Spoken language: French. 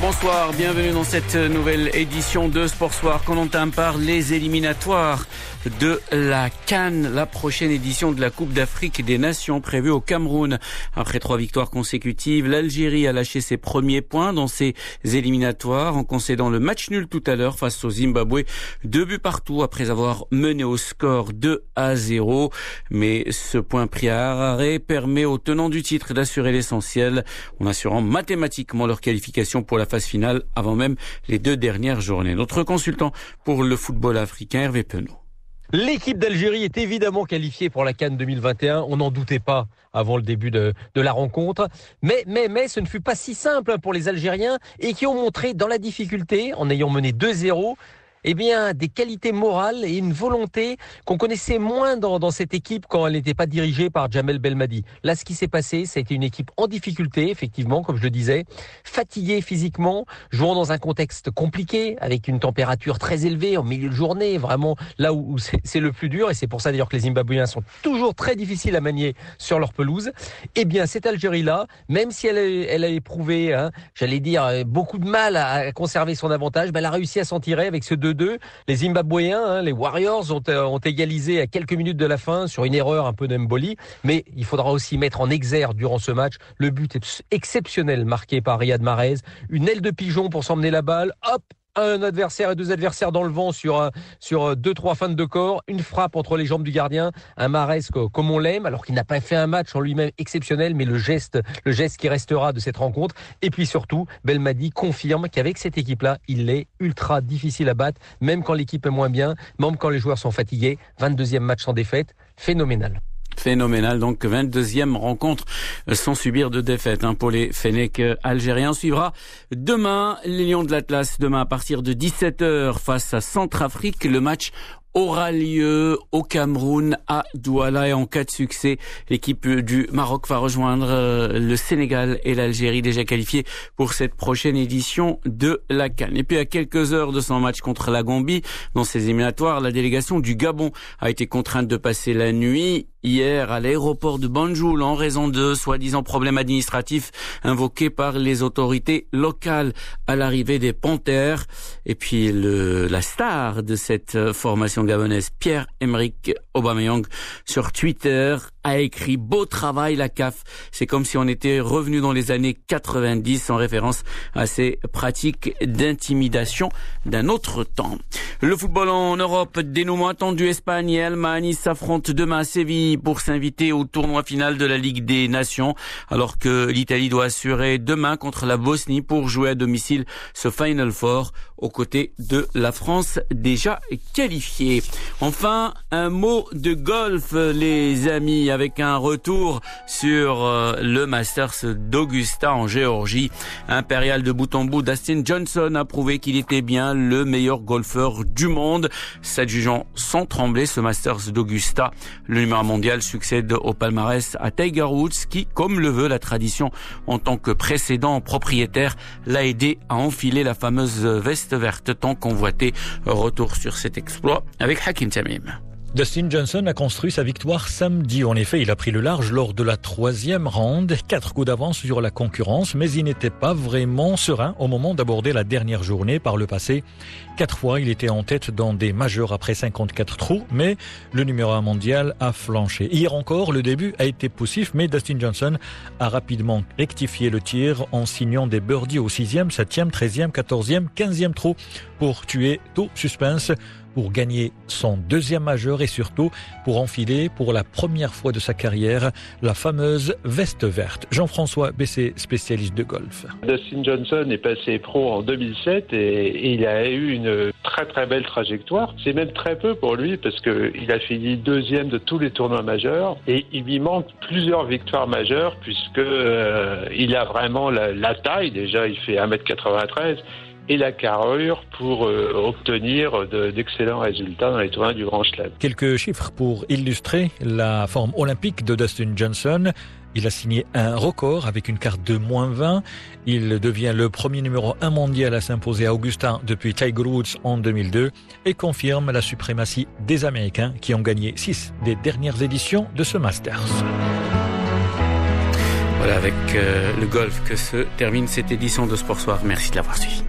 bonsoir, bienvenue dans cette nouvelle édition de Sport Soir qu'on entame par les éliminatoires de la Cannes, la prochaine édition de la Coupe d'Afrique des Nations prévue au Cameroun. Après trois victoires consécutives, l'Algérie a lâché ses premiers points dans ses éliminatoires en concédant le match nul tout à l'heure face au Zimbabwe. Deux buts partout après avoir mené au score 2 à 0. Mais ce point pris à Harare permet aux tenants du titre d'assurer l'essentiel en assurant mathématiquement leur qualification pour la phase finale avant même les deux dernières journées. Notre consultant pour le football africain, Hervé Penaud. L'équipe d'Algérie est évidemment qualifiée pour la Cannes 2021. On n'en doutait pas avant le début de, de, la rencontre. Mais, mais, mais ce ne fut pas si simple pour les Algériens et qui ont montré dans la difficulté, en ayant mené 2-0, eh bien, des qualités morales et une volonté qu'on connaissait moins dans, cette équipe quand elle n'était pas dirigée par Jamel Belmadi. Là, ce qui s'est passé, ça a été une équipe en difficulté, effectivement, comme je le disais, fatiguée physiquement, jouant dans un contexte compliqué, avec une température très élevée en milieu de journée, vraiment là où c'est le plus dur, et c'est pour ça d'ailleurs que les Zimbabwéens sont toujours très difficiles à manier sur leur pelouse. Eh bien, cette Algérie-là, même si elle, a éprouvé, hein, j'allais dire, beaucoup de mal à conserver son avantage, ben, elle a réussi à s'en tirer avec ce 2 les Zimbabwéens, hein, les Warriors, ont, euh, ont, égalisé à quelques minutes de la fin sur une erreur un peu d'embolie. Mais il faudra aussi mettre en exergue durant ce match le but exceptionnel marqué par Riyad Mahrez. Une aile de pigeon pour s'emmener la balle. Hop, un adversaire et deux adversaires dans le vent sur sur deux trois fins de corps, une frappe entre les jambes du gardien, un Maresque comme on l'aime, alors qu'il n'a pas fait un match en lui-même exceptionnel, mais le geste le geste qui restera de cette rencontre. Et puis surtout, Belmadi confirme qu'avec cette équipe-là, il est ultra difficile à battre, même quand l'équipe est moins bien, même quand les joueurs sont fatigués. 22e match sans défaite, phénoménal. Phénoménal, donc 22e rencontre sans subir de défaite hein, pour les Fennecs algériens. suivra demain les Lions de l'Atlas, demain à partir de 17h face à Centrafrique, le match aura lieu au Cameroun à Douala et en cas de succès, l'équipe du Maroc va rejoindre euh, le Sénégal et l'Algérie déjà qualifiés pour cette prochaine édition de la Cannes. Et puis à quelques heures de son match contre la Gambie, dans ses éliminatoires, la délégation du Gabon a été contrainte de passer la nuit hier à l'aéroport de Banjul en raison de soi-disant problèmes administratifs invoqués par les autorités locales à l'arrivée des Panthères. Et puis le, la star de cette formation gabonaise, Pierre-Emerick Aubameyang, sur Twitter a écrit beau travail la CAF. C'est comme si on était revenu dans les années 90 en référence à ces pratiques d'intimidation d'un autre temps. Le football en Europe, dénouement attendu Espagne et Allemagne s'affrontent demain à Séville pour s'inviter au tournoi final de la Ligue des Nations alors que l'Italie doit assurer demain contre la Bosnie pour jouer à domicile ce Final Four aux côtés de la France déjà qualifiée. Enfin, un mot de golf les amis avec un retour sur euh, le Masters d'Augusta en Géorgie. Impérial de bout en bout, Dustin Johnson a prouvé qu'il était bien le meilleur golfeur du monde. S'adjugeant sans trembler ce Masters d'Augusta, le numéro mondial succède au palmarès à Tiger Woods qui, comme le veut la tradition en tant que précédent propriétaire, l'a aidé à enfiler la fameuse veste verte tant convoitée. Retour sur cet exploit avec Hakim Tamim. Dustin Johnson a construit sa victoire samedi. En effet, il a pris le large lors de la troisième ronde. Quatre coups d'avance sur la concurrence, mais il n'était pas vraiment serein au moment d'aborder la dernière journée par le passé. Quatre fois, il était en tête dans des majeurs après 54 trous, mais le numéro un mondial a flanché. Hier encore, le début a été poussif, mais Dustin Johnson a rapidement rectifié le tir en signant des birdies au 6e, 7e, 13e, 14e, 15e trou pour tuer tout suspense pour gagner son deuxième majeur et surtout pour enfiler pour la première fois de sa carrière la fameuse veste verte. Jean-François Bessé, spécialiste de golf. Dustin Johnson est passé pro en 2007 et il a eu une très très belle trajectoire. C'est même très peu pour lui parce qu'il a fini deuxième de tous les tournois majeurs et il lui manque plusieurs victoires majeures puisque euh, il a vraiment la, la taille. Déjà, il fait 1m93 et la carrure pour euh, obtenir d'excellents résultats dans les tournois du Grand Chelem. Quelques chiffres pour illustrer la forme olympique de Dustin Johnson. Il a signé un record avec une carte de moins 20. Il devient le premier numéro 1 mondial à s'imposer à Augustin depuis Tiger Woods en 2002 et confirme la suprématie des Américains qui ont gagné 6 des dernières éditions de ce Masters. Voilà avec euh, le golf que se termine cette édition de Sport Soir. Merci de l'avoir suivi.